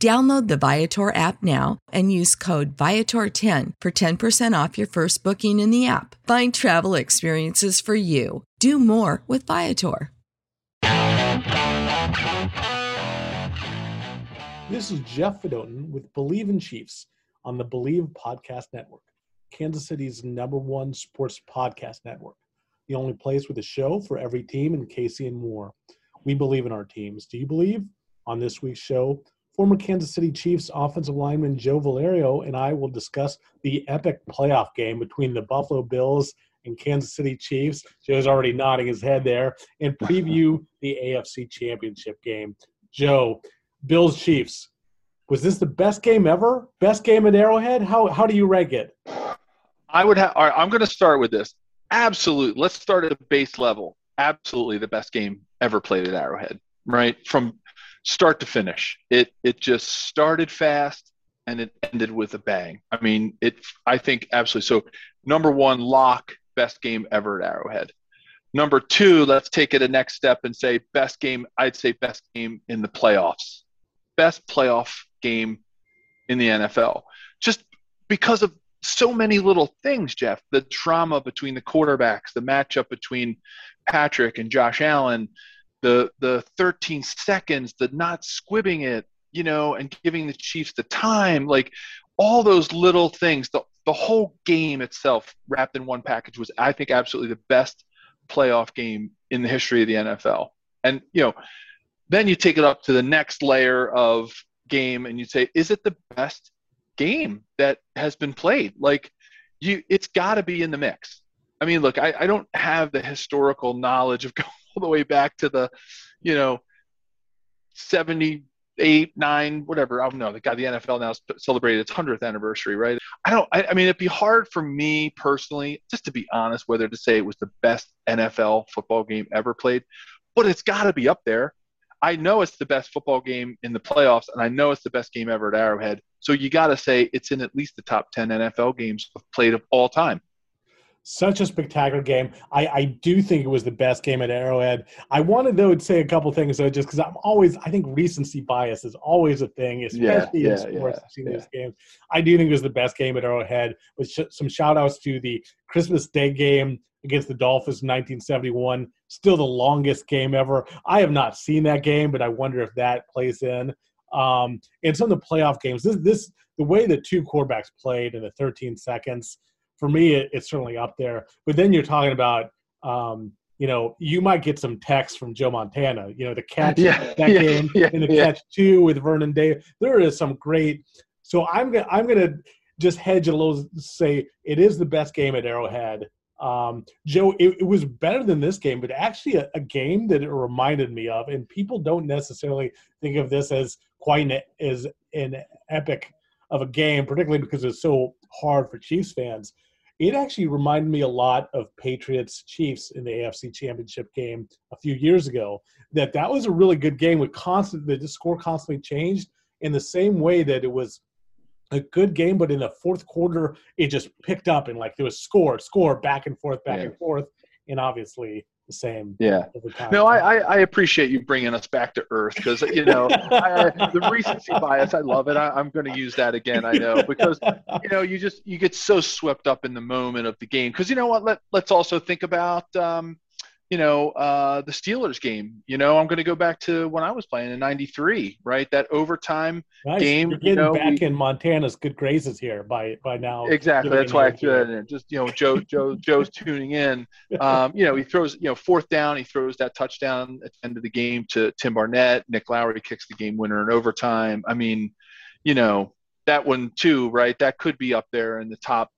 Download the Viator app now and use code Viator10 for 10% off your first booking in the app. Find travel experiences for you. Do more with Viator. This is Jeff Fedotin with Believe in Chiefs on the Believe Podcast Network, Kansas City's number one sports podcast network, the only place with a show for every team in KC and more. We believe in our teams. Do you believe? On this week's show, Former Kansas City Chiefs offensive lineman Joe Valerio and I will discuss the epic playoff game between the Buffalo Bills and Kansas City Chiefs. Joe's already nodding his head there, and preview the AFC Championship game. Joe, Bills Chiefs. Was this the best game ever? Best game at Arrowhead? How how do you rank it? I would have. I'm going to start with this. Absolute. Let's start at a base level. Absolutely, the best game ever played at Arrowhead. Right from start to finish. It it just started fast and it ended with a bang. I mean, it. I think absolutely. So number one, lock best game ever at Arrowhead. Number two, let's take it a next step and say best game. I'd say best game in the playoffs, best playoff game in the NFL. Just because of so many little things, Jeff. The trauma between the quarterbacks, the matchup between Patrick and Josh Allen, the the 13 seconds, the not squibbing it, you know, and giving the Chiefs the time, like all those little things, the the whole game itself wrapped in one package was, I think, absolutely the best playoff game in the history of the NFL. And you know, then you take it up to the next layer of game, and you say, is it the best game that has been played? Like, you, it's got to be in the mix. I mean, look, I, I don't have the historical knowledge of going all the way back to the, you know, 78, 9, whatever. Oh, I don't know. The guy, the NFL now celebrated its 100th anniversary, right? I don't, I, I mean, it'd be hard for me personally, just to be honest, whether to say it was the best NFL football game ever played, but it's got to be up there. I know it's the best football game in the playoffs, and I know it's the best game ever at Arrowhead. So you got to say it's in at least the top 10 NFL games played of all time such a spectacular game. I, I do think it was the best game at Arrowhead. I wanted though to say a couple things though, just because I'm always I think recency bias is always a thing, especially yeah, yeah, in sports. Yeah, yeah. these games, I do think it was the best game at Arrowhead. With sh- some shout outs to the Christmas Day game against the Dolphins in 1971, still the longest game ever. I have not seen that game, but I wonder if that plays in. Um, and some of the playoff games, this this the way the two quarterbacks played in the 13 seconds for me, it, it's certainly up there. But then you're talking about, um, you know, you might get some text from Joe Montana. You know, the catch yeah, that yeah, game yeah, and the catch two with Vernon Davis. There is some great. So I'm gonna I'm gonna just hedge a little. Say it is the best game at Arrowhead. Um, Joe, it, it, was better than this game, but actually a, a, game that it reminded me of, and people don't necessarily think of this as quite an, as an epic of a game, particularly because it's so hard for Chiefs fans it actually reminded me a lot of Patriots Chiefs in the AFC Championship game a few years ago. That that was a really good game with constant the score constantly changed in the same way that it was a good game, but in the fourth quarter it just picked up and like there was score, score, back and forth, back yeah. and forth, and obviously the same. Yeah. No, I, I appreciate you bringing us back to earth because you know I, the recency bias. I love it. I, am going to use that again. I know because you know you just you get so swept up in the moment of the game because you know what. Let let's also think about um, you know, uh, the Steelers game. You know, I'm going to go back to when I was playing in '93, right? That overtime nice. game. You're getting you know, back we, in Montana's good graces here by by now. Exactly. That's why I threw it in. Just you know, Joe Joe Joe's tuning in. Um, you know, he throws you know fourth down. He throws that touchdown at the end of the game to Tim Barnett. Nick Lowery kicks the game winner in overtime. I mean, you know, that one too, right? That could be up there in the top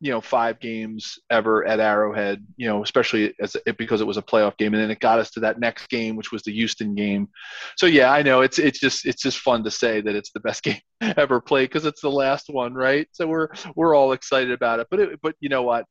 you know five games ever at Arrowhead. You know, especially as it, because it was a playoff game, and then it got us to that next game, which was the Houston game. So yeah, I know it's it's just it's just fun to say that it's the best game ever played because it's the last one, right? So we're we're all excited about it. But it, but you know what?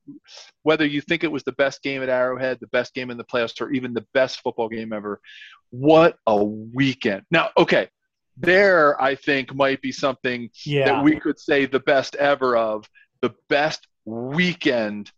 Whether you think it was the best game at Arrowhead, the best game in the playoffs, or even the best football game ever, what a weekend! Now, okay, there I think might be something yeah. that we could say the best ever of the best weekend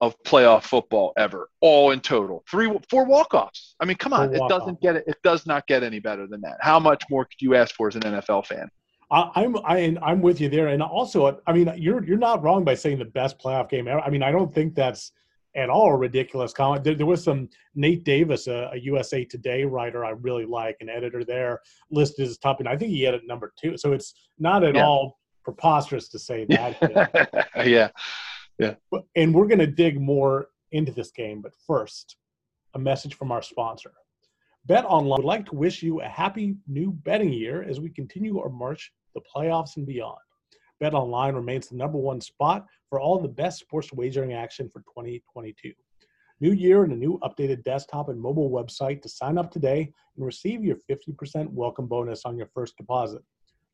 of playoff football ever, all in total. Three, four walk-offs. I mean, come on, it doesn't get it. It does not get any better than that. How much more could you ask for as an NFL fan? I'm I, I'm with you there, and also, I mean, you're you're not wrong by saying the best playoff game ever. I mean, I don't think that's at all a ridiculous comment. There, there was some Nate Davis, a, a, USA Today writer I really like, an editor there, listed as top, and I think he had it number two. So it's not at yeah. all preposterous to say that. yeah. Yeah. And we're going to dig more into this game, but first, a message from our sponsor. Bet Online would like to wish you a happy new betting year as we continue our march the playoffs and beyond. Bet Online remains the number one spot for all the best sports wagering action for 2022. New year and a new updated desktop and mobile website to sign up today and receive your 50% welcome bonus on your first deposit.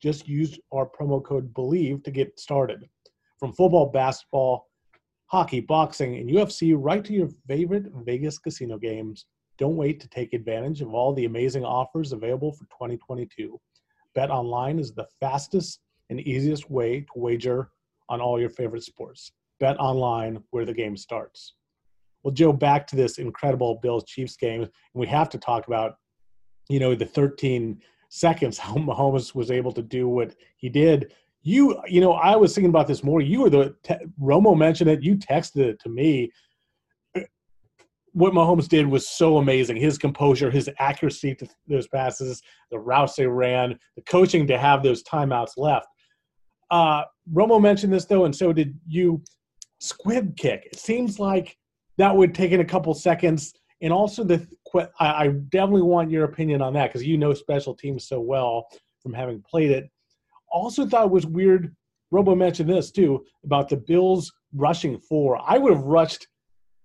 Just use our promo code BELIEVE to get started. From football, basketball, hockey, boxing, and UFC right to your favorite Vegas casino games. Don't wait to take advantage of all the amazing offers available for 2022. Bet online is the fastest and easiest way to wager on all your favorite sports. Bet online where the game starts. Well, Joe, back to this incredible Bills Chiefs game, and we have to talk about, you know, the 13 seconds how Mahomes was able to do what he did you you know i was thinking about this more. You were the te- romo mentioned it. You texted it to me. What mahomes did was so amazing. His composure his accuracy to those passes the routes they ran the coaching to have those timeouts left. Uh romo mentioned this though and so did you. Squib kick. It seems like that would take in a couple seconds. And also the i, I definitely want your opinion on that because you know special teams so well from having played it also thought it was weird. Romo mentioned this too about the Bills rushing four. I would have rushed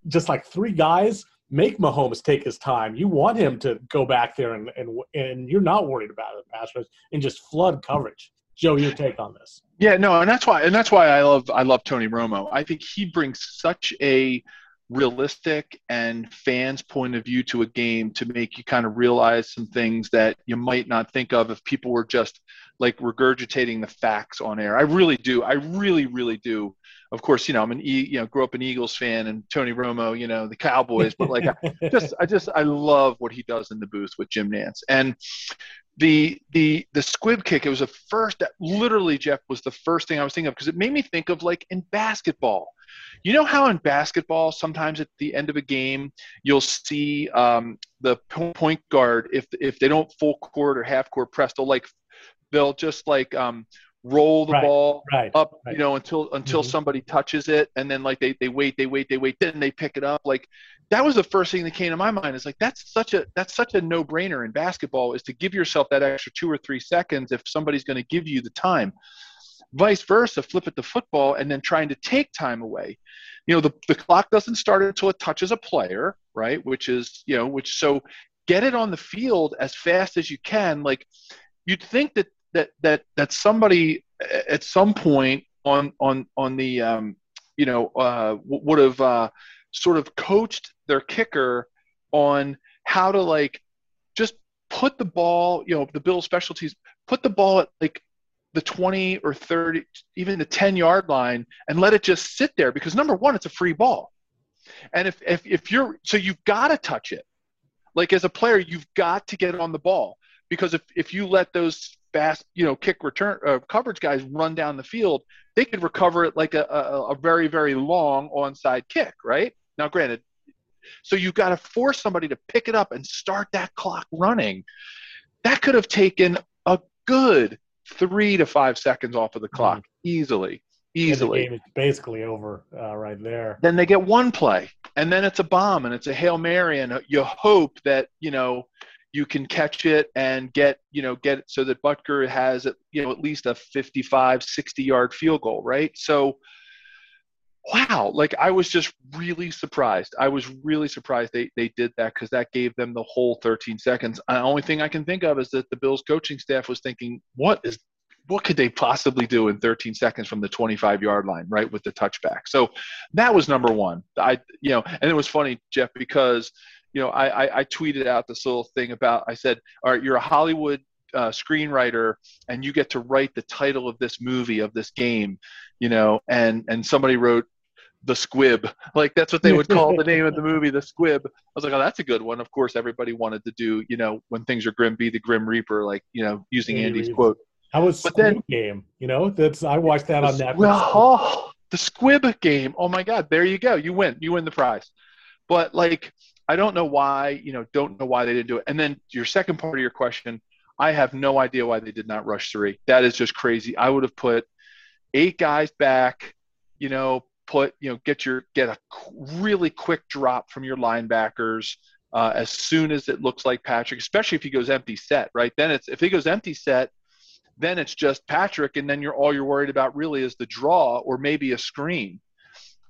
just like three guys. Make Mahomes take his time. You want him to go back there and and and you're not worried about it, pass rush, and just flood coverage. Joe, your take on this? Yeah, no, and that's why, and that's why I love I love Tony Romo. I think he brings such a realistic and fans point of view to a game to make you kind of realize some things that you might not think of if people were just like regurgitating the facts on air. I really do. I really, really do. Of course, you know, I'm an e, you know, grew up an Eagles fan and Tony Romo, you know, the Cowboys, but like I just I just I love what he does in the booth with Jim Nantz. And the the the squib kick, it was the first that literally Jeff was the first thing I was thinking of because it made me think of like in basketball. You know how in basketball, sometimes at the end of a game, you'll see um, the point guard if if they don't full court or half court press, they'll like they'll just like um, roll the right, ball right, up, right. you know, until until mm-hmm. somebody touches it, and then like they they wait, they wait, they wait, then they pick it up. Like that was the first thing that came to my mind. Is like that's such a that's such a no brainer in basketball is to give yourself that extra two or three seconds if somebody's going to give you the time. Vice versa, flip it to football and then trying to take time away. You know, the, the clock doesn't start until it touches a player, right? Which is, you know, which so get it on the field as fast as you can. Like you'd think that that that that somebody at some point on on on the um, you know uh, would have uh, sort of coached their kicker on how to like just put the ball you know the bill specialties put the ball at like the 20 or 30 even the 10 yard line and let it just sit there because number one it's a free ball And if, if, if you're, so you've got to touch it. Like as a player, you've got to get on the ball because if, if you let those fast, you know, kick return uh, coverage guys run down the field, they could recover it like a, a, a very, very long onside kick, right? Now, granted, so you've got to force somebody to pick it up and start that clock running. That could have taken a good three to five seconds off of the clock mm-hmm. easily easily. Yeah, the game is basically over uh, right there. Then they get one play, and then it's a bomb, and it's a hail mary, and you hope that you know you can catch it and get you know get it so that Butker has you know at least a 55, 60 yard field goal, right? So. Wow, like I was just really surprised. I was really surprised they, they did that because that gave them the whole 13 seconds. The only thing I can think of is that the Bills coaching staff was thinking, what is what could they possibly do in 13 seconds from the 25 yard line, right, with the touchback? So that was number one. I, you know, and it was funny, Jeff, because, you know, I, I, I tweeted out this little thing about, I said, all right, you're a Hollywood uh, screenwriter and you get to write the title of this movie, of this game, you know, and, and somebody wrote, the squib like that's what they would call the name of the movie the squib i was like oh that's a good one of course everybody wanted to do you know when things are grim be the grim reaper like you know using andy's quote how was but Squid then, Game? You know, that's I watched that on Netflix. Well, oh, the Squib Game. Oh my God, there you go. You win. You win the prize. But like, I don't know why. You know, don't know why they didn't do it. And then your second part of your question, I have no idea why they did not rush three. That is just crazy. I would have put eight guys back. You know, put you know get your get a really quick drop from your linebackers. Uh, as soon as it looks like Patrick, especially if he goes empty set, right? Then it's if he goes empty set, then it's just Patrick, and then you're all you're worried about really is the draw or maybe a screen.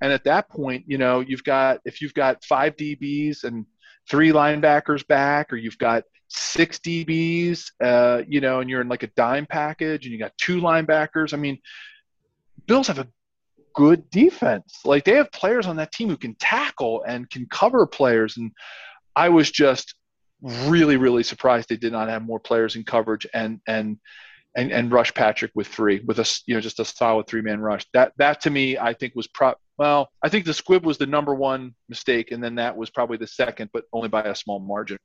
And at that point, you know, you've got if you've got five DBs and three linebackers back, or you've got six DBs, uh, you know, and you're in like a dime package, and you got two linebackers. I mean, Bills have a good defense. Like they have players on that team who can tackle and can cover players, and I was just really, really surprised they did not have more players in coverage and and and, and rush Patrick with three, with a you know just a solid three man rush. That that to me, I think was pro. Well, I think the squib was the number one mistake, and then that was probably the second, but only by a small margin.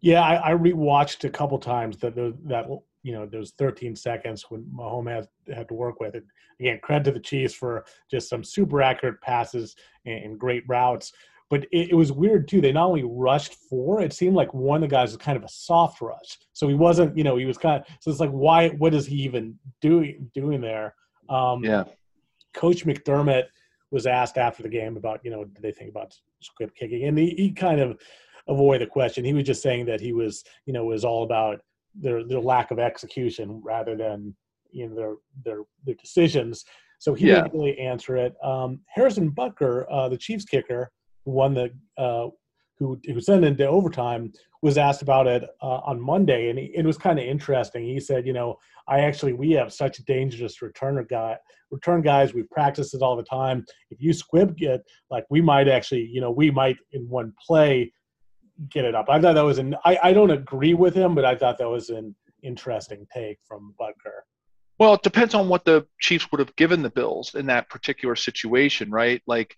Yeah, I, I rewatched a couple times that that you know those 13 seconds when Mahomes had had to work with it. Again, credit to the Chiefs for just some super accurate passes and, and great routes. But it, it, was weird too. They not only rushed four, it seemed like one of the guys was kind of a soft rush. So he wasn't, you know, he was kind of. So it's like, why? What is he even doing doing there? Um, yeah. Coach McDermott was asked after the game about, you know, did they think about squib kicking, and he, he kind of avoided the question. He was just saying that he was, you know, was all about their their lack of execution rather than you know their their their decisions. So he yeah. didn't really answer it. Um, Harrison Butker, uh, the Chiefs kicker, won the uh, who who sent into overtime was asked about it uh, on Monday, and he, it was kind of interesting. He said, you know, I actually we have such dangerous returner guy return guys. We practice it all the time. If you squib get like we might actually, you know, we might in one play get it up. I thought that was an I, I don't agree with him, but I thought that was an interesting take from Butker. Well, it depends on what the Chiefs would have given the Bills in that particular situation, right? Like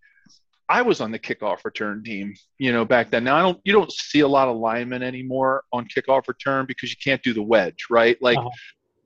I was on the kickoff return team, you know, back then. Now I don't, you don't see a lot of linemen anymore on kickoff return because you can't do the wedge, right? Like, uh-huh.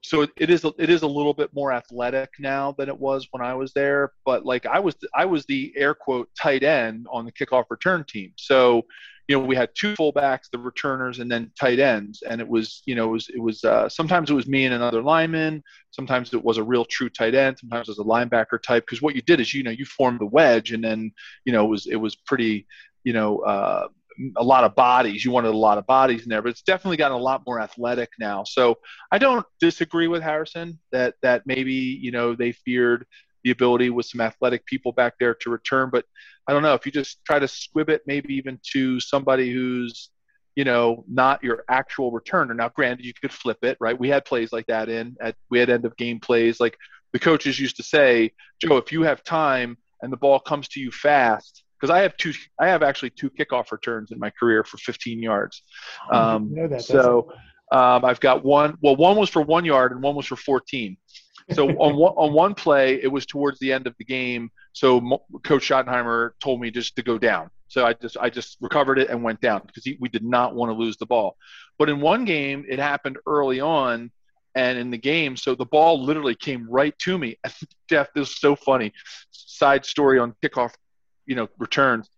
so it is, it is a little bit more athletic now than it was when I was there. But like I was, I was the air quote tight end on the kickoff return team. So you know, we had two fullbacks, the returners, and then tight ends. And it was, you know, it was, it was uh, sometimes it was me and another lineman. Sometimes it was a real true tight end. Sometimes it was a linebacker type. Because what you did is, you know, you formed the wedge, and then, you know, it was it was pretty, you know, uh, a lot of bodies. You wanted a lot of bodies in there, but it's definitely gotten a lot more athletic now. So I don't disagree with Harrison that that maybe you know they feared the ability with some athletic people back there to return. But I don't know if you just try to squib it, maybe even to somebody who's, you know, not your actual returner. Now, granted, you could flip it, right? We had plays like that in at we had end of game plays. Like the coaches used to say, Joe, if you have time and the ball comes to you fast, because I have two, I have actually two kickoff returns in my career for 15 yards. Um, so um, I've got one. Well, one was for one yard and one was for 14. So on one, on one play, it was towards the end of the game. So Mo- Coach Schottenheimer told me just to go down, So I just I just recovered it and went down because we did not want to lose the ball. But in one game, it happened early on, and in the game, so the ball literally came right to me. Jeff, this is so funny. Side story on kickoff, you know, returns.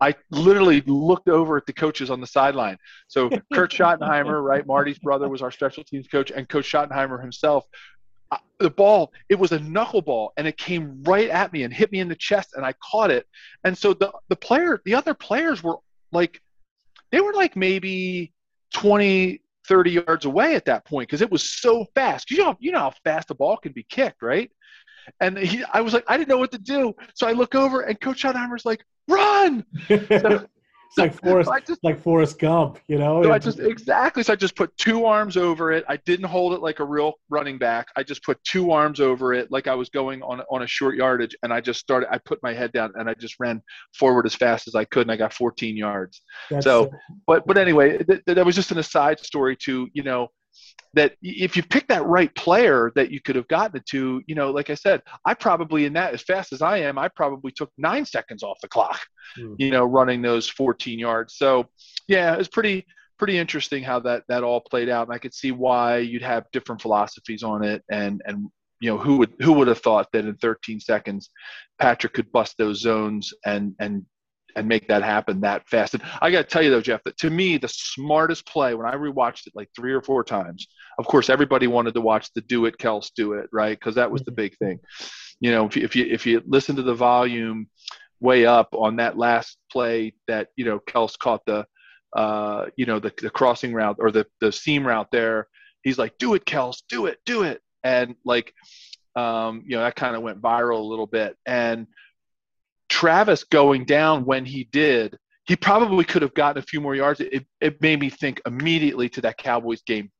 I literally looked over at the coaches on the sideline. So Kurt Schottenheimer, right, Marty's brother was our special teams coach, and Coach Schottenheimer himself. Uh, the ball, it was a knuckleball, and it came right at me and hit me in the chest, and I caught it. And so the the player, the other players were like, they were like maybe 20, 30 yards away at that point because it was so fast. You know, you know how fast the ball can be kicked, right? And he, I was like, I didn't know what to do. So I look over, and Coach Schottenheimer's like, run. So, it's like Forrest, so just, like Forrest Gump, you know. So I just exactly. So I just put two arms over it. I didn't hold it like a real running back. I just put two arms over it, like I was going on on a short yardage, and I just started. I put my head down and I just ran forward as fast as I could, and I got 14 yards. That's so, but but anyway, that, that was just an aside story to you know that if you pick that right player that you could have gotten it to, you know, like I said, I probably in that as fast as I am, I probably took nine seconds off the clock, mm. you know, running those 14 yards. So yeah, it's pretty pretty interesting how that that all played out, and I could see why you'd have different philosophies on it, and and you know who would who would have thought that in 13 seconds Patrick could bust those zones and and and make that happen that fast. And I got to tell you though, Jeff, that to me the smartest play when I rewatched it like three or four times. Of course, everybody wanted to watch the "Do It, Kels, Do It," right? Because that was the big thing. You know, if you, if you if you listen to the volume way up on that last play that you know Kels caught the uh, you know the, the crossing route or the the seam route there, he's like, "Do it, Kels, do it, do it," and like um, you know that kind of went viral a little bit and Travis going down when he did, he probably could have gotten a few more yards. It, it made me think immediately to that Cowboys game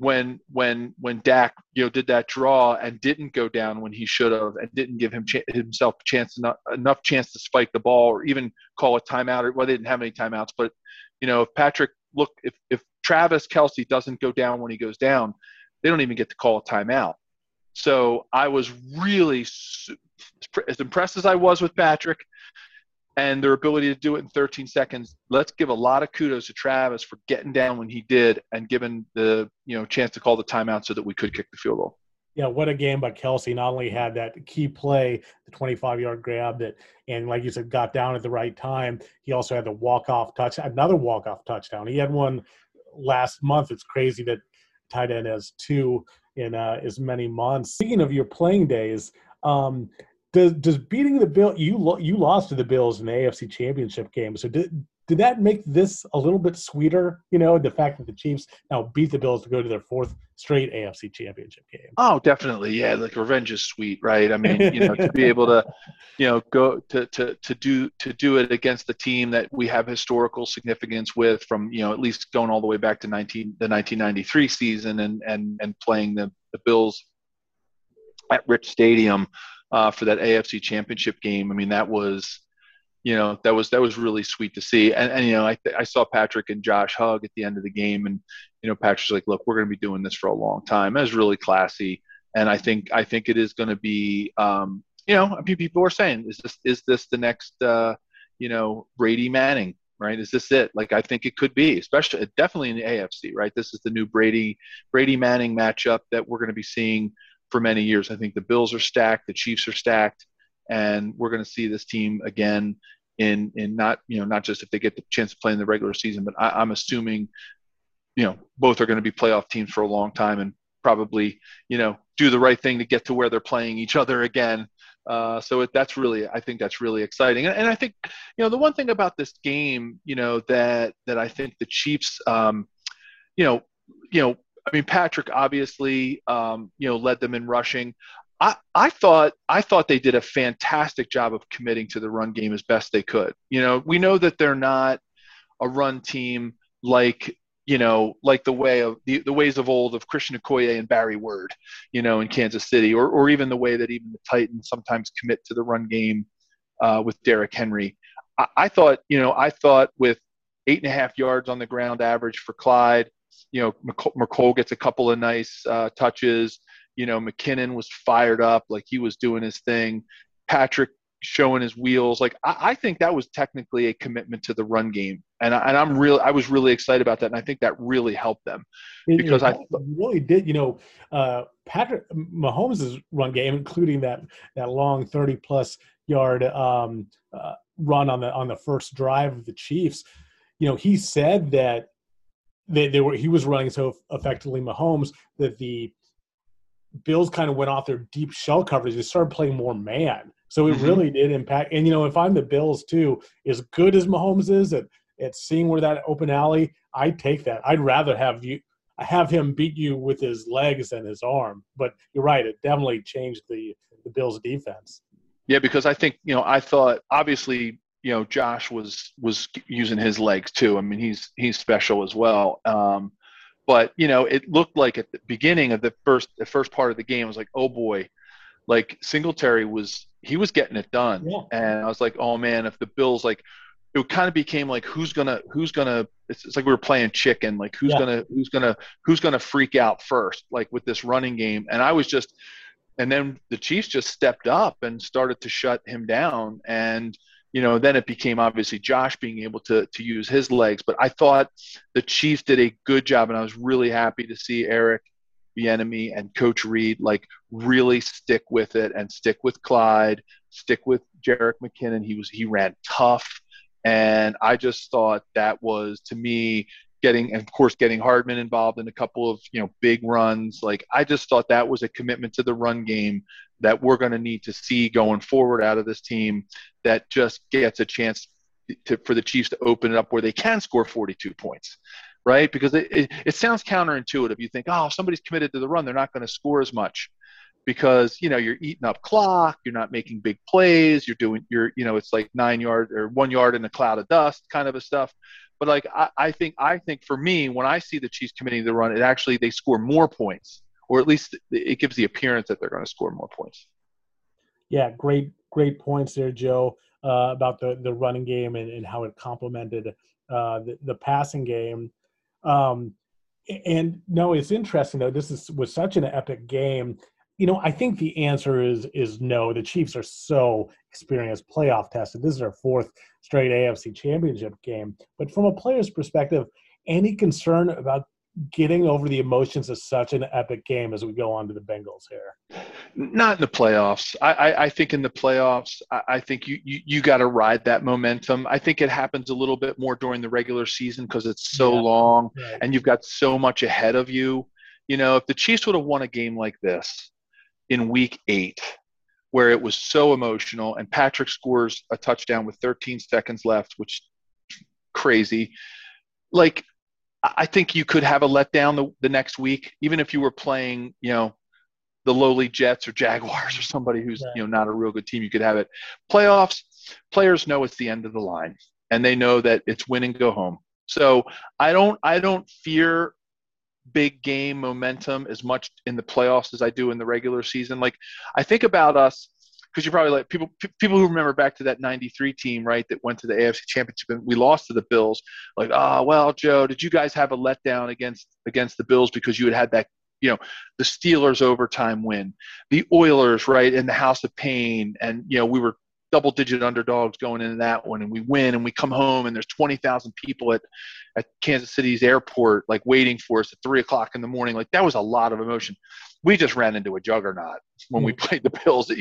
when when when Dak you know did that draw and didn't go down when he should have and didn't give him ch- himself chance enough, enough chance to spike the ball or even call a timeout or well they didn't have any timeouts but you know if Patrick look if if Travis Kelce doesn't go down when he goes down they don't even get to call a timeout so I was really as impressed as I was with Patrick and their ability to do it in 13 seconds, let's give a lot of kudos to Travis for getting down when he did and giving the you know chance to call the timeout so that we could kick the field goal. Yeah, what a game by Kelce! Not only had that key play, the 25 yard grab that, and like you said, got down at the right time. He also had the walk off touch, another walk off touchdown. He had one last month. It's crazy that tight end has two in uh, as many months. Speaking of your playing days, um, does does beating the bill you lo- you lost to the Bills in the AFC Championship game? So did did that make this a little bit sweeter? You know, the fact that the Chiefs now beat the Bills to go to their fourth straight AFC Championship game. Oh, definitely, yeah. Like revenge is sweet, right? I mean, you know, to be able to, you know, go to to to do to do it against the team that we have historical significance with, from you know, at least going all the way back to nineteen the nineteen ninety three season, and and and playing the the Bills at Rich Stadium uh, for that AFC Championship game. I mean, that was, you know, that was that was really sweet to see. And, and you know, I, I saw Patrick and Josh hug at the end of the game, and you know, Patrick's like, "Look, we're going to be doing this for a long time." Was really classy, and I think I think it is going to be, um, you know, I mean, people are saying, "Is this is this the next, uh, you know, Brady Manning?" Right? Is this it? Like I think it could be, especially definitely in the AFC. Right? This is the new Brady Brady Manning matchup that we're going to be seeing for many years. I think the Bills are stacked, the Chiefs are stacked, and we're going to see this team again in in not you know not just if they get the chance to play in the regular season, but I, I'm assuming you know both are going to be playoff teams for a long time and probably you know do the right thing to get to where they're playing each other again. Uh, so it, that's really, I think that's really exciting. And, and, I think, you know, the one thing about this game, you know, that that I think the Chiefs, um, you know, you know, I mean, Patrick obviously, um, you know, led them in rushing. I, I thought I thought they did a fantastic job of committing to the run game as best they could. You know, we know that they're not a run team like you know like the way of the, the ways of old of Christian Okoye and Barry Word, you know, in Kansas City, or or even the way that even the Titans sometimes commit to the run game uh, with Derrick Henry. I, I thought, you know, I thought with eight and a half yards on the ground average for Clyde you know, Mecole gets a couple of nice uh, touches. You know, McKinnon was fired up, like he was doing his thing. Patrick showing his wheels. Like I, I, think that was technically a commitment to the run game, and I, and I'm real. I was really excited about that, and I think that really helped them because it, I really did. You know, uh, Patrick Mahomes' run game, including that that long 30 plus yard um, uh, run on the on the first drive of the Chiefs. You know, he said that they, they were he was running so effectively Mahomes that the Bills kind of went off their deep shell coverage. They started playing more man. So it mm-hmm. really did impact. And you know, if I'm the Bills too, as good as Mahomes is at at seeing where that open alley, I'd take that. I'd rather have you have him beat you with his legs and his arm. But you're right; it definitely changed the the Bills' defense. Yeah, because I think you know I thought obviously you know Josh was was using his legs too. I mean he's he's special as well. Um, but you know it looked like at the beginning of the first the first part of the game I was like oh boy, like Singletary was he was getting it done, yeah. and I was like oh man if the Bills like it kind of became like who's gonna who's gonna it's, it's like we were playing chicken. Like who's yeah. gonna who's gonna who's gonna freak out first like with this running game? And I was just and then the Chiefs just stepped up and started to shut him down. And you know then it became obviously Josh being able to to use his legs but I thought the Chiefs did a good job and I was really happy to see Eric Bieniemy and Coach Reid like really stick with it and stick with Clyde stick with Jerick McKinnon he was he ran tough and I just thought that was to me getting and of course getting Hardman involved in a couple of you know big runs. Like I just thought that was a commitment to the run game that we're going to need to see going forward out of this team that just gets a chance to, for the Chiefs to open it up where they can score 42 points. Right, because it, it, it sounds counterintuitive. You think, oh, somebody's committed to the run, they're not going to score as much because you know you're eating up clock you're not making big plays you're doing you're you know it's like nine yard or one yard in a cloud of dust kind of a stuff but like I, I think I think for me, when I see the Chiefs committing the run, it actually they score more points, or at least it gives the appearance that they're going to score more points. Yeah, great great points there, Joe, uh, about the the running game and, and how it complemented uh, the, the passing game. Um, and no, it's interesting though. This is was such an epic game you know, I think the answer is is no. The Chiefs are so experienced, playoff tested. This is their fourth straight AFC Championship game. But from a player's perspective, any concern about getting over the emotions of such an epic game as we go on to the Bengals here? Not in the playoffs. I, I, I think in the playoffs, I, I think you, you, you got to ride that momentum. I think it happens a little bit more during the regular season because it's so yeah, long right. and you've got so much ahead of you. You know, if the Chiefs would have won a game like this, in week eight where it was so emotional and Patrick scores a touchdown with 13 seconds left, which crazy. Like I think you could have a letdown the, the next week, even if you were playing, you know, the lowly Jets or Jaguars or somebody who's, you know, not a real good team, you could have it. Playoffs, players know it's the end of the line and they know that it's win and go home. So I don't I don't fear big game momentum as much in the playoffs as I do in the regular season. Like I think about us because you're probably like people people who remember back to that 93 team right that went to the AFC championship and we lost to the Bills like oh well Joe did you guys have a letdown against against the Bills because you had had that you know the Steelers overtime win the Oilers right in the house of pain and you know we were double digit underdogs going into that one and we win and we come home and there's 20,000 people at, at Kansas City's airport, like waiting for us at three o'clock in the morning. Like that was a lot of emotion. We just ran into a juggernaut when we mm. played the Bills.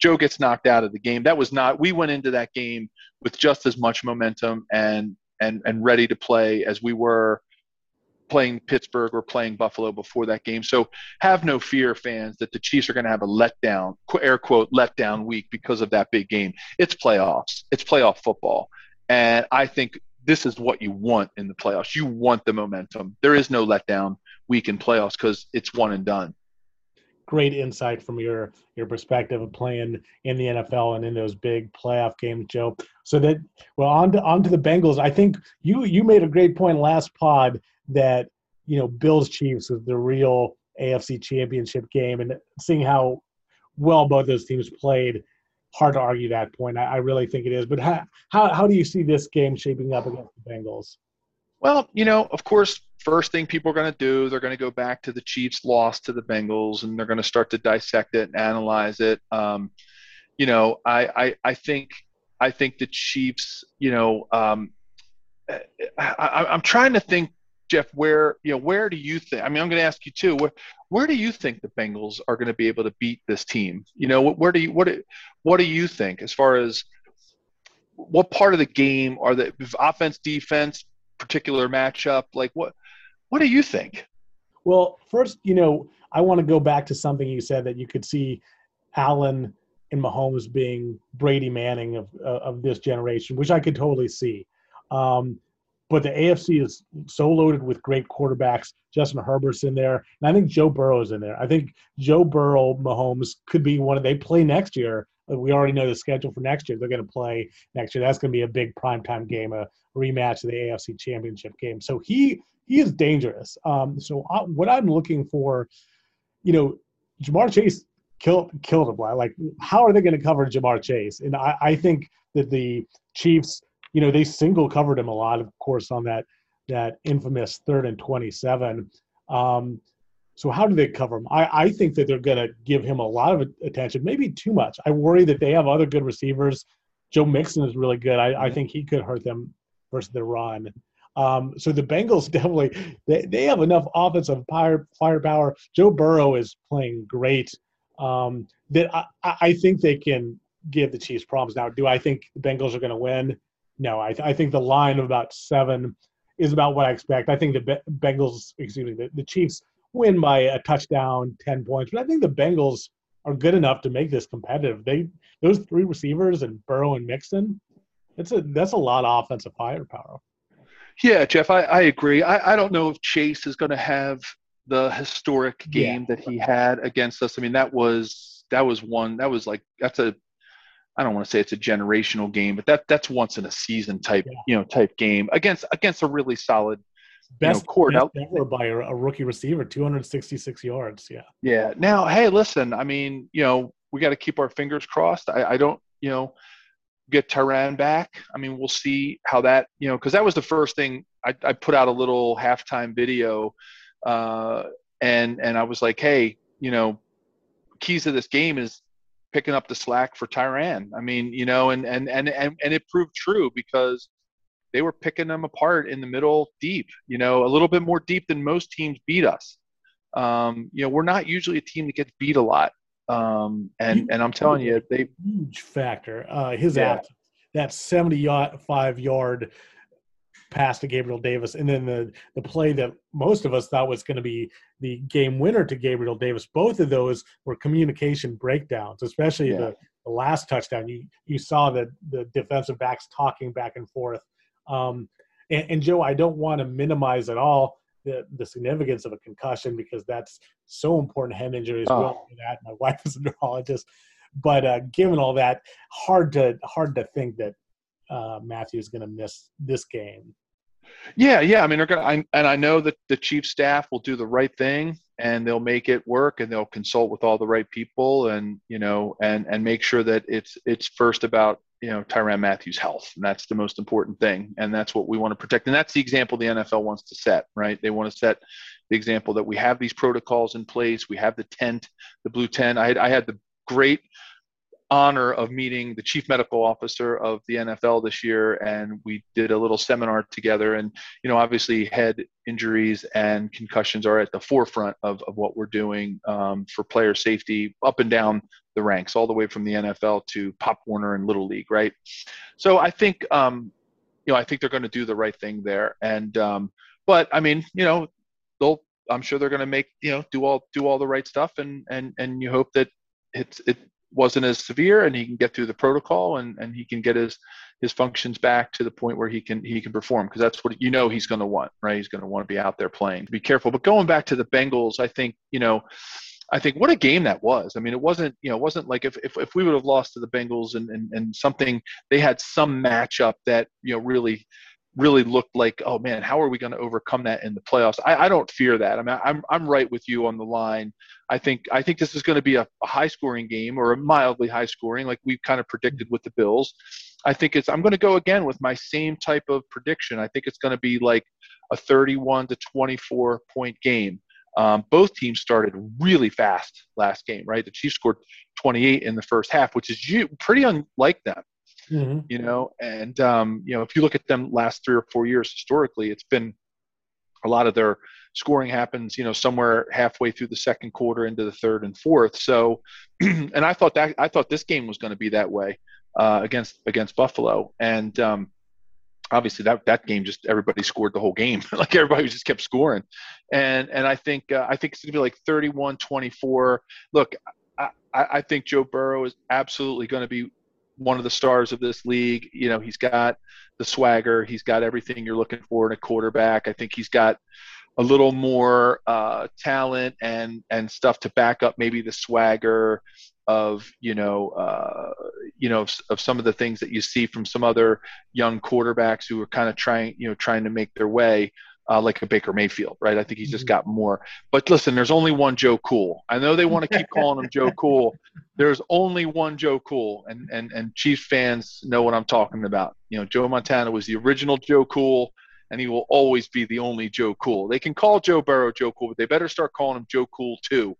Joe gets knocked out of the game. That was not, we went into that game with just as much momentum and, and, and ready to play as we were playing Pittsburgh or playing Buffalo before that game. So have no fear, fans, that the Chiefs are going to have a letdown, air quote, letdown week because of that big game. It's playoffs, it's playoff football. And I think this is what you want in the playoffs. You want the momentum. There is no letdown week in playoffs because it's one and done. Great insight from your your perspective of playing in the NFL and in those big playoff games, Joe. So that well, on to on to the Bengals. I think you you made a great point last pod that you know Bills Chiefs was the real AFC Championship game, and seeing how well both those teams played, hard to argue that point. I, I really think it is. But how, how how do you see this game shaping up against the Bengals? Well, you know, of course, first thing people are going to do, they're going to go back to the Chiefs' loss to the Bengals, and they're going to start to dissect it and analyze it. Um, you know, I, I, I think, I think the Chiefs, you know, um, I, am trying to think, Jeff, where, you know, where do you think, I mean, I'm going to ask you too, where, where do you think the Bengals are going to be able to beat this team? You know, where do you, what, what do you think as far as what part of the game are the offense, defense, particular matchup? Like what, what do you think? Well, first, you know, I want to go back to something you said that you could see Allen and Mahomes being Brady Manning of uh, of this generation, which I could totally see. Um, but the AFC is so loaded with great quarterbacks. Justin Herbert's in there, and I think Joe Burrow's in there. I think Joe Burrow, Mahomes could be one of they play next year. We already know the schedule for next year. They're going to play next year. That's going to be a big primetime game, a rematch of the AFC Championship game. So he he is dangerous. Um, so I, what I'm looking for, you know, Ja'Marr Chase killed killed him. Like, how are they going to cover Ja'Marr Chase? And I, I think that the Chiefs, you know, they single covered him a lot, of course, on that that infamous third and twenty seven. Um, so how do they cover him? I, I think that they're going to give him a lot of attention, maybe too much. I worry that they have other good receivers. Joe Mixon is really good. I, I think he could hurt them versus the run. Um, so the Bengals definitely they, they have enough offensive fire, firepower. Joe Burrow is playing great. Um, that I, I think they can give the Chiefs problems. Now, do I think the Bengals are going to win? No, I, I think the line of about seven is about what I expect. I think the Bengals, excuse me, the, the Chiefs win by a touchdown, ten points. But I think the Bengals are good enough to make this competitive. They those three receivers and Burrow and Mixon, it's a that's a lot of offensive firepower. Yeah, Jeff, I, I agree. I, I don't know if Chase is going to have the historic game yeah. that he had against us. I mean, that was that was one that was like that's a I don't want to say it's a generational game, but that that's once in a season type yeah. you know type game against against a really solid best you know, court out ever by a, a, rookie receiver, 266 yards. Yeah. Yeah. Now, hey, listen. I mean, you know, we got to keep our fingers crossed. I, I don't, you know, get Tyrann back. I mean, we'll see how that, you know, because that was the first thing I, I, put out a little halftime video, uh, and and I was like, hey, you know, keys to this game is picking up the slack for Tyrann. I mean, you know, and and and and, and it proved true because they were picking them apart in the middle deep. You know, a little bit more deep than most teams beat us. Um, you know, we're not usually a team that gets beat a lot. Um, and and I'm telling you, they huge factor. Uh, his yeah. absence, that 75 yard pass to Gabriel Davis, and then the the play that most of us thought was going to be the game winner to Gabriel Davis. Both of those were communication breakdowns, especially yeah. the, the last touchdown. You you saw the the defensive backs talking back and forth. Um, and, and Joe, I don't want to minimize at all the, the significance of a concussion because that's so important head injuries. Oh. Well, that my wife is a neurologist, but uh, given all that, hard to hard to think that uh, is going to miss this game. Yeah, yeah. I mean, they're going to, and I know that the chief staff will do the right thing and they'll make it work and they'll consult with all the right people and you know and and make sure that it's it's first about you know Tyrann Mathieu's health, and that's the most important thing, and that's what we want to protect, and that's the example the NFL wants to set, right? They want to set the example that we have these protocols in place, we have the tent, the blue tent. I had, I had the great honor of meeting the chief medical officer of the NFL this year, and we did a little seminar together. And you know, obviously, head injuries and concussions are at the forefront of, of what we're doing um, for player safety up and down the ranks, all the way from the NFL to Pop Warner and Little League, right? So I think, um, you know, I think they're going to do the right thing there. And um, but I mean, you know, they'll. I'm sure they're going to make you know do all do all the right stuff, and and and you hope that it's it wasn't as severe and he can get through the protocol and, and he can get his his functions back to the point where he can he can perform because that's what you know he's going to want right? He's going to want to be out there playing. Be careful. But going back to the bengals i think you know I think what a game that was. I mean, it wasn't, you know, it wasn't like if, if, if we would have lost to the Bengals and, and, and something, they had some matchup that, you know, really really looked like, oh man, how are we going to overcome that in the playoffs? I, I, don't fear that. I mean, I'm I'm right with you on the line. I think I think this is going to be a, a high scoring game or a mildly high scoring, like we kind of predicted with the Bills. I think it's I'm going to go again with my same type of prediction. I think it's going to be like a 31 to 24 point game. Um, both teams started really fast last game, right? The Chiefs scored 28 in the first half, which is pretty unlike them. Mm-hmm. You know, and um, you know, if you look at them last three or four years historically, it's been a lot of their scoring happens, you know, somewhere halfway through the second quarter into the third and fourth. So, and I thought that I thought this game was going to be that way uh, against against Buffalo, and um, obviously that that game just everybody scored the whole game like everybody just kept scoring and and i think uh, i think it's going to be like 31 24 look I, I think joe burrow is absolutely going to be one of the stars of this league. You know he's got the swagger. He's got everything you're looking for in a quarterback. I think he's got a little more uh, talent and and stuff to back up maybe the swagger of you know uh, you know of, of, some of the things that you see from some other young quarterbacks who are kind of trying you know trying to make their way uh, like a Baker Mayfield, right? I think he's just mm-hmm. got more. But listen, there's only one Joe Cool. I know they want to keep calling him Joe Cool. There's only one Joe Cool, and and and Chiefs fans know what I'm talking about. You know, Joe Montana was the original Joe Cool, and he will always be the only Joe Cool. They can call Joe Burrow Joe Cool, but they better start calling him Joe Cool too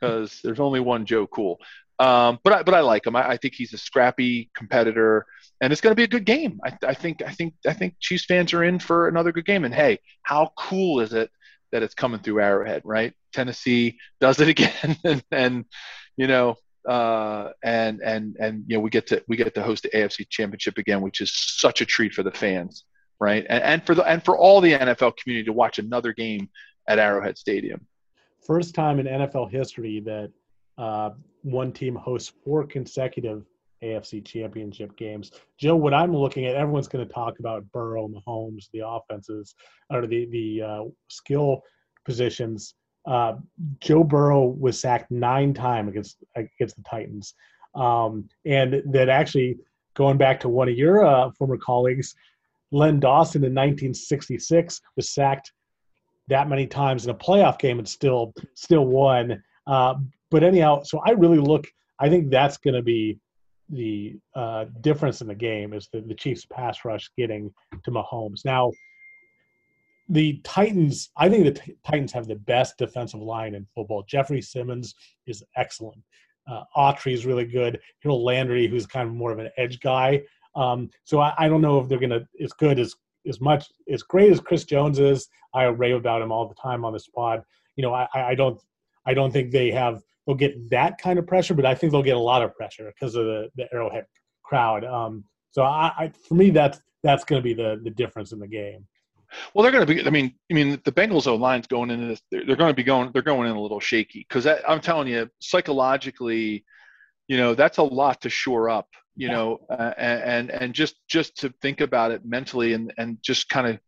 because there's only one Joe Cool. Um, but I, but I like him. I, I, think he's a scrappy competitor, and it's going to be a good game. I, I, think I think I think Chiefs fans are in for another good game. And hey, how cool is it that it's coming through Arrowhead, right? Tennessee does it again, and, and you know, uh, and and and you know, we get to we get to host the AFC Championship again, which is such a treat for the fans, right? And, and for the and for all the NFL community to watch another game at Arrowhead Stadium first time in NFL history that uh, one team hosts four consecutive AFC championship games. Joe, what I'm looking at, everyone's going to talk about Burrow, Mahomes, the offenses, or the, the uh, skill positions. Uh, Joe Burrow was sacked nine times against against the Titans, um, and that actually going back to one of your uh, former colleagues, Len Dawson in 1966 was sacked that many times in a playoff game and still still won. Uh, but anyhow, so I really look. I think that's going to be the uh, difference in the game is the, the Chiefs pass rush getting to Mahomes. Now, the Titans, I think the t- Titans have the best defensive line in football. Jeffery Simmons is excellent. Uh, Autry is really good. Harold Landry, who's kind of more of an edge guy. Um, so I, I, don't know if they're going to as good as as much as great as Chris Jones is, I rave about him all the time on this pod. You know, I, I don't I don't think they have they'll get that kind of pressure, but I think they'll get a lot of pressure because of the, the Arrowhead crowd. Um, so I, I for me that's that's going to be the the difference in the game. Well, they're going to be. I mean, I mean, the Bengals O line's going into this. They're, they're going to be going. They're going in a little shaky because I'm telling you, psychologically, you know, that's a lot to shore up you know, uh, and and just just to think about it mentally and and just kind of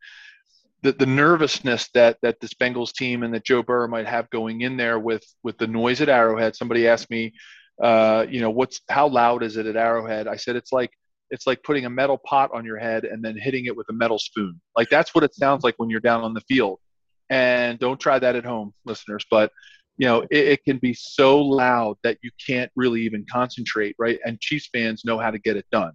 the, the nervousness that that this Bengals team and that Joe Burrow might have going in there with with the noise at Arrowhead. Somebody asked me, uh, you know, what's how loud is it at Arrowhead? I said it's like it's like putting a metal pot on your head and then hitting it with a metal spoon. Like that's what it sounds like when you're down on the field. And don't try that at home, listeners. But you know, it, it, can be so loud that you can't really even concentrate, right? And Chiefs fans know how to get it done.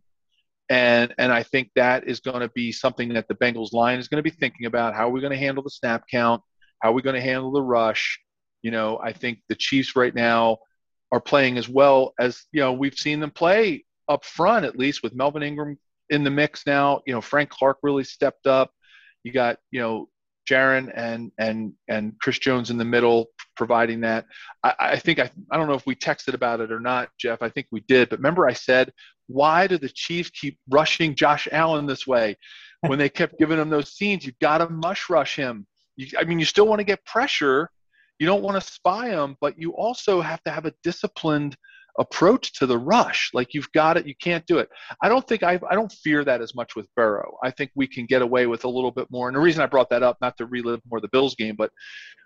And and I think that is going to be something that the Bengals line is going to be thinking about. How are we going to handle the snap count? How are we going to handle the rush? You know, I think the Chiefs right now are playing as well as you know we've seen them play up front, at least with Melvin Ingram in the mix now. You know, Frank Clark really stepped up. You got you know Jarran and and and Chris Jones in the middle providing that. I, I, think I I don't know if we texted about it or not, Jeff. I think we did. But remember, I said, why do the Chiefs keep rushing Josh Allen this way? When they kept giving him those scenes, you've got to mush rush him. You, I mean, you still want to get pressure. You don't want to spy him, but you also have to have a disciplined approach to the rush. Like you've got it, you can't do it. I don't think I I don't fear that as much with Burrow. I think we can get away with a little bit more. And the reason I brought that up, not to relive more the Bills game, but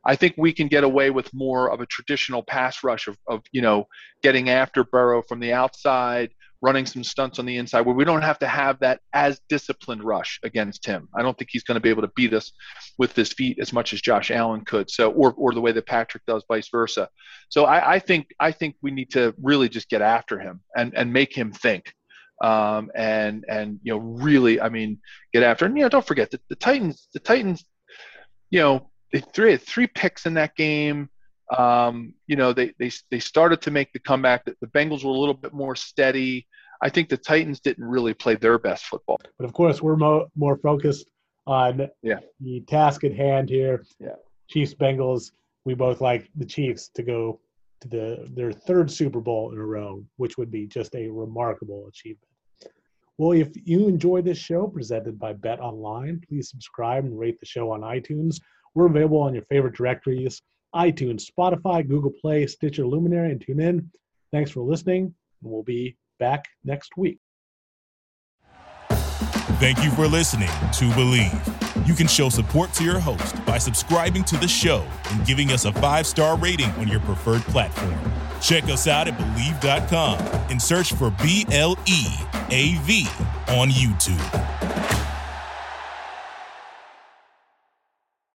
I think we can get away with more of a traditional pass rush of, of you know getting after Burrow from the outside, running some stunts on the inside where we don't have to have that as disciplined rush against him. I don't think he's going to be able to beat us with his feet as much as Josh Allen could. So, or, or the way that Patrick does, vice versa. So I, I think I think we need to really just get after him and and make him think. Um, and and you know really, I mean, get after. And you know, don't forget that the Titans, the Titans, you know, they three three picks in that game. Um, you know, they they they started to make the comeback. That the Bengals were a little bit more steady. I think the Titans didn't really play their best football. But of course, we're mo- more focused on yeah. the task at hand here. Yeah. Chiefs Bengals. We both like the Chiefs to go to the their third Super Bowl in a row, which would be just a remarkable achievement. Well, if you enjoy this show presented by Bet Online, please subscribe and rate the show on iTunes. We're available on your favorite directories iTunes, Spotify, Google Play, Stitcher, Luminary, and TuneIn. Thanks for listening, and we'll be back next week. Thank you for listening to Bleav. You can show support to your host by subscribing to the show and giving us a five star rating on your preferred platform. Check us out at Bleav.com and search for B L E A V on YouTube.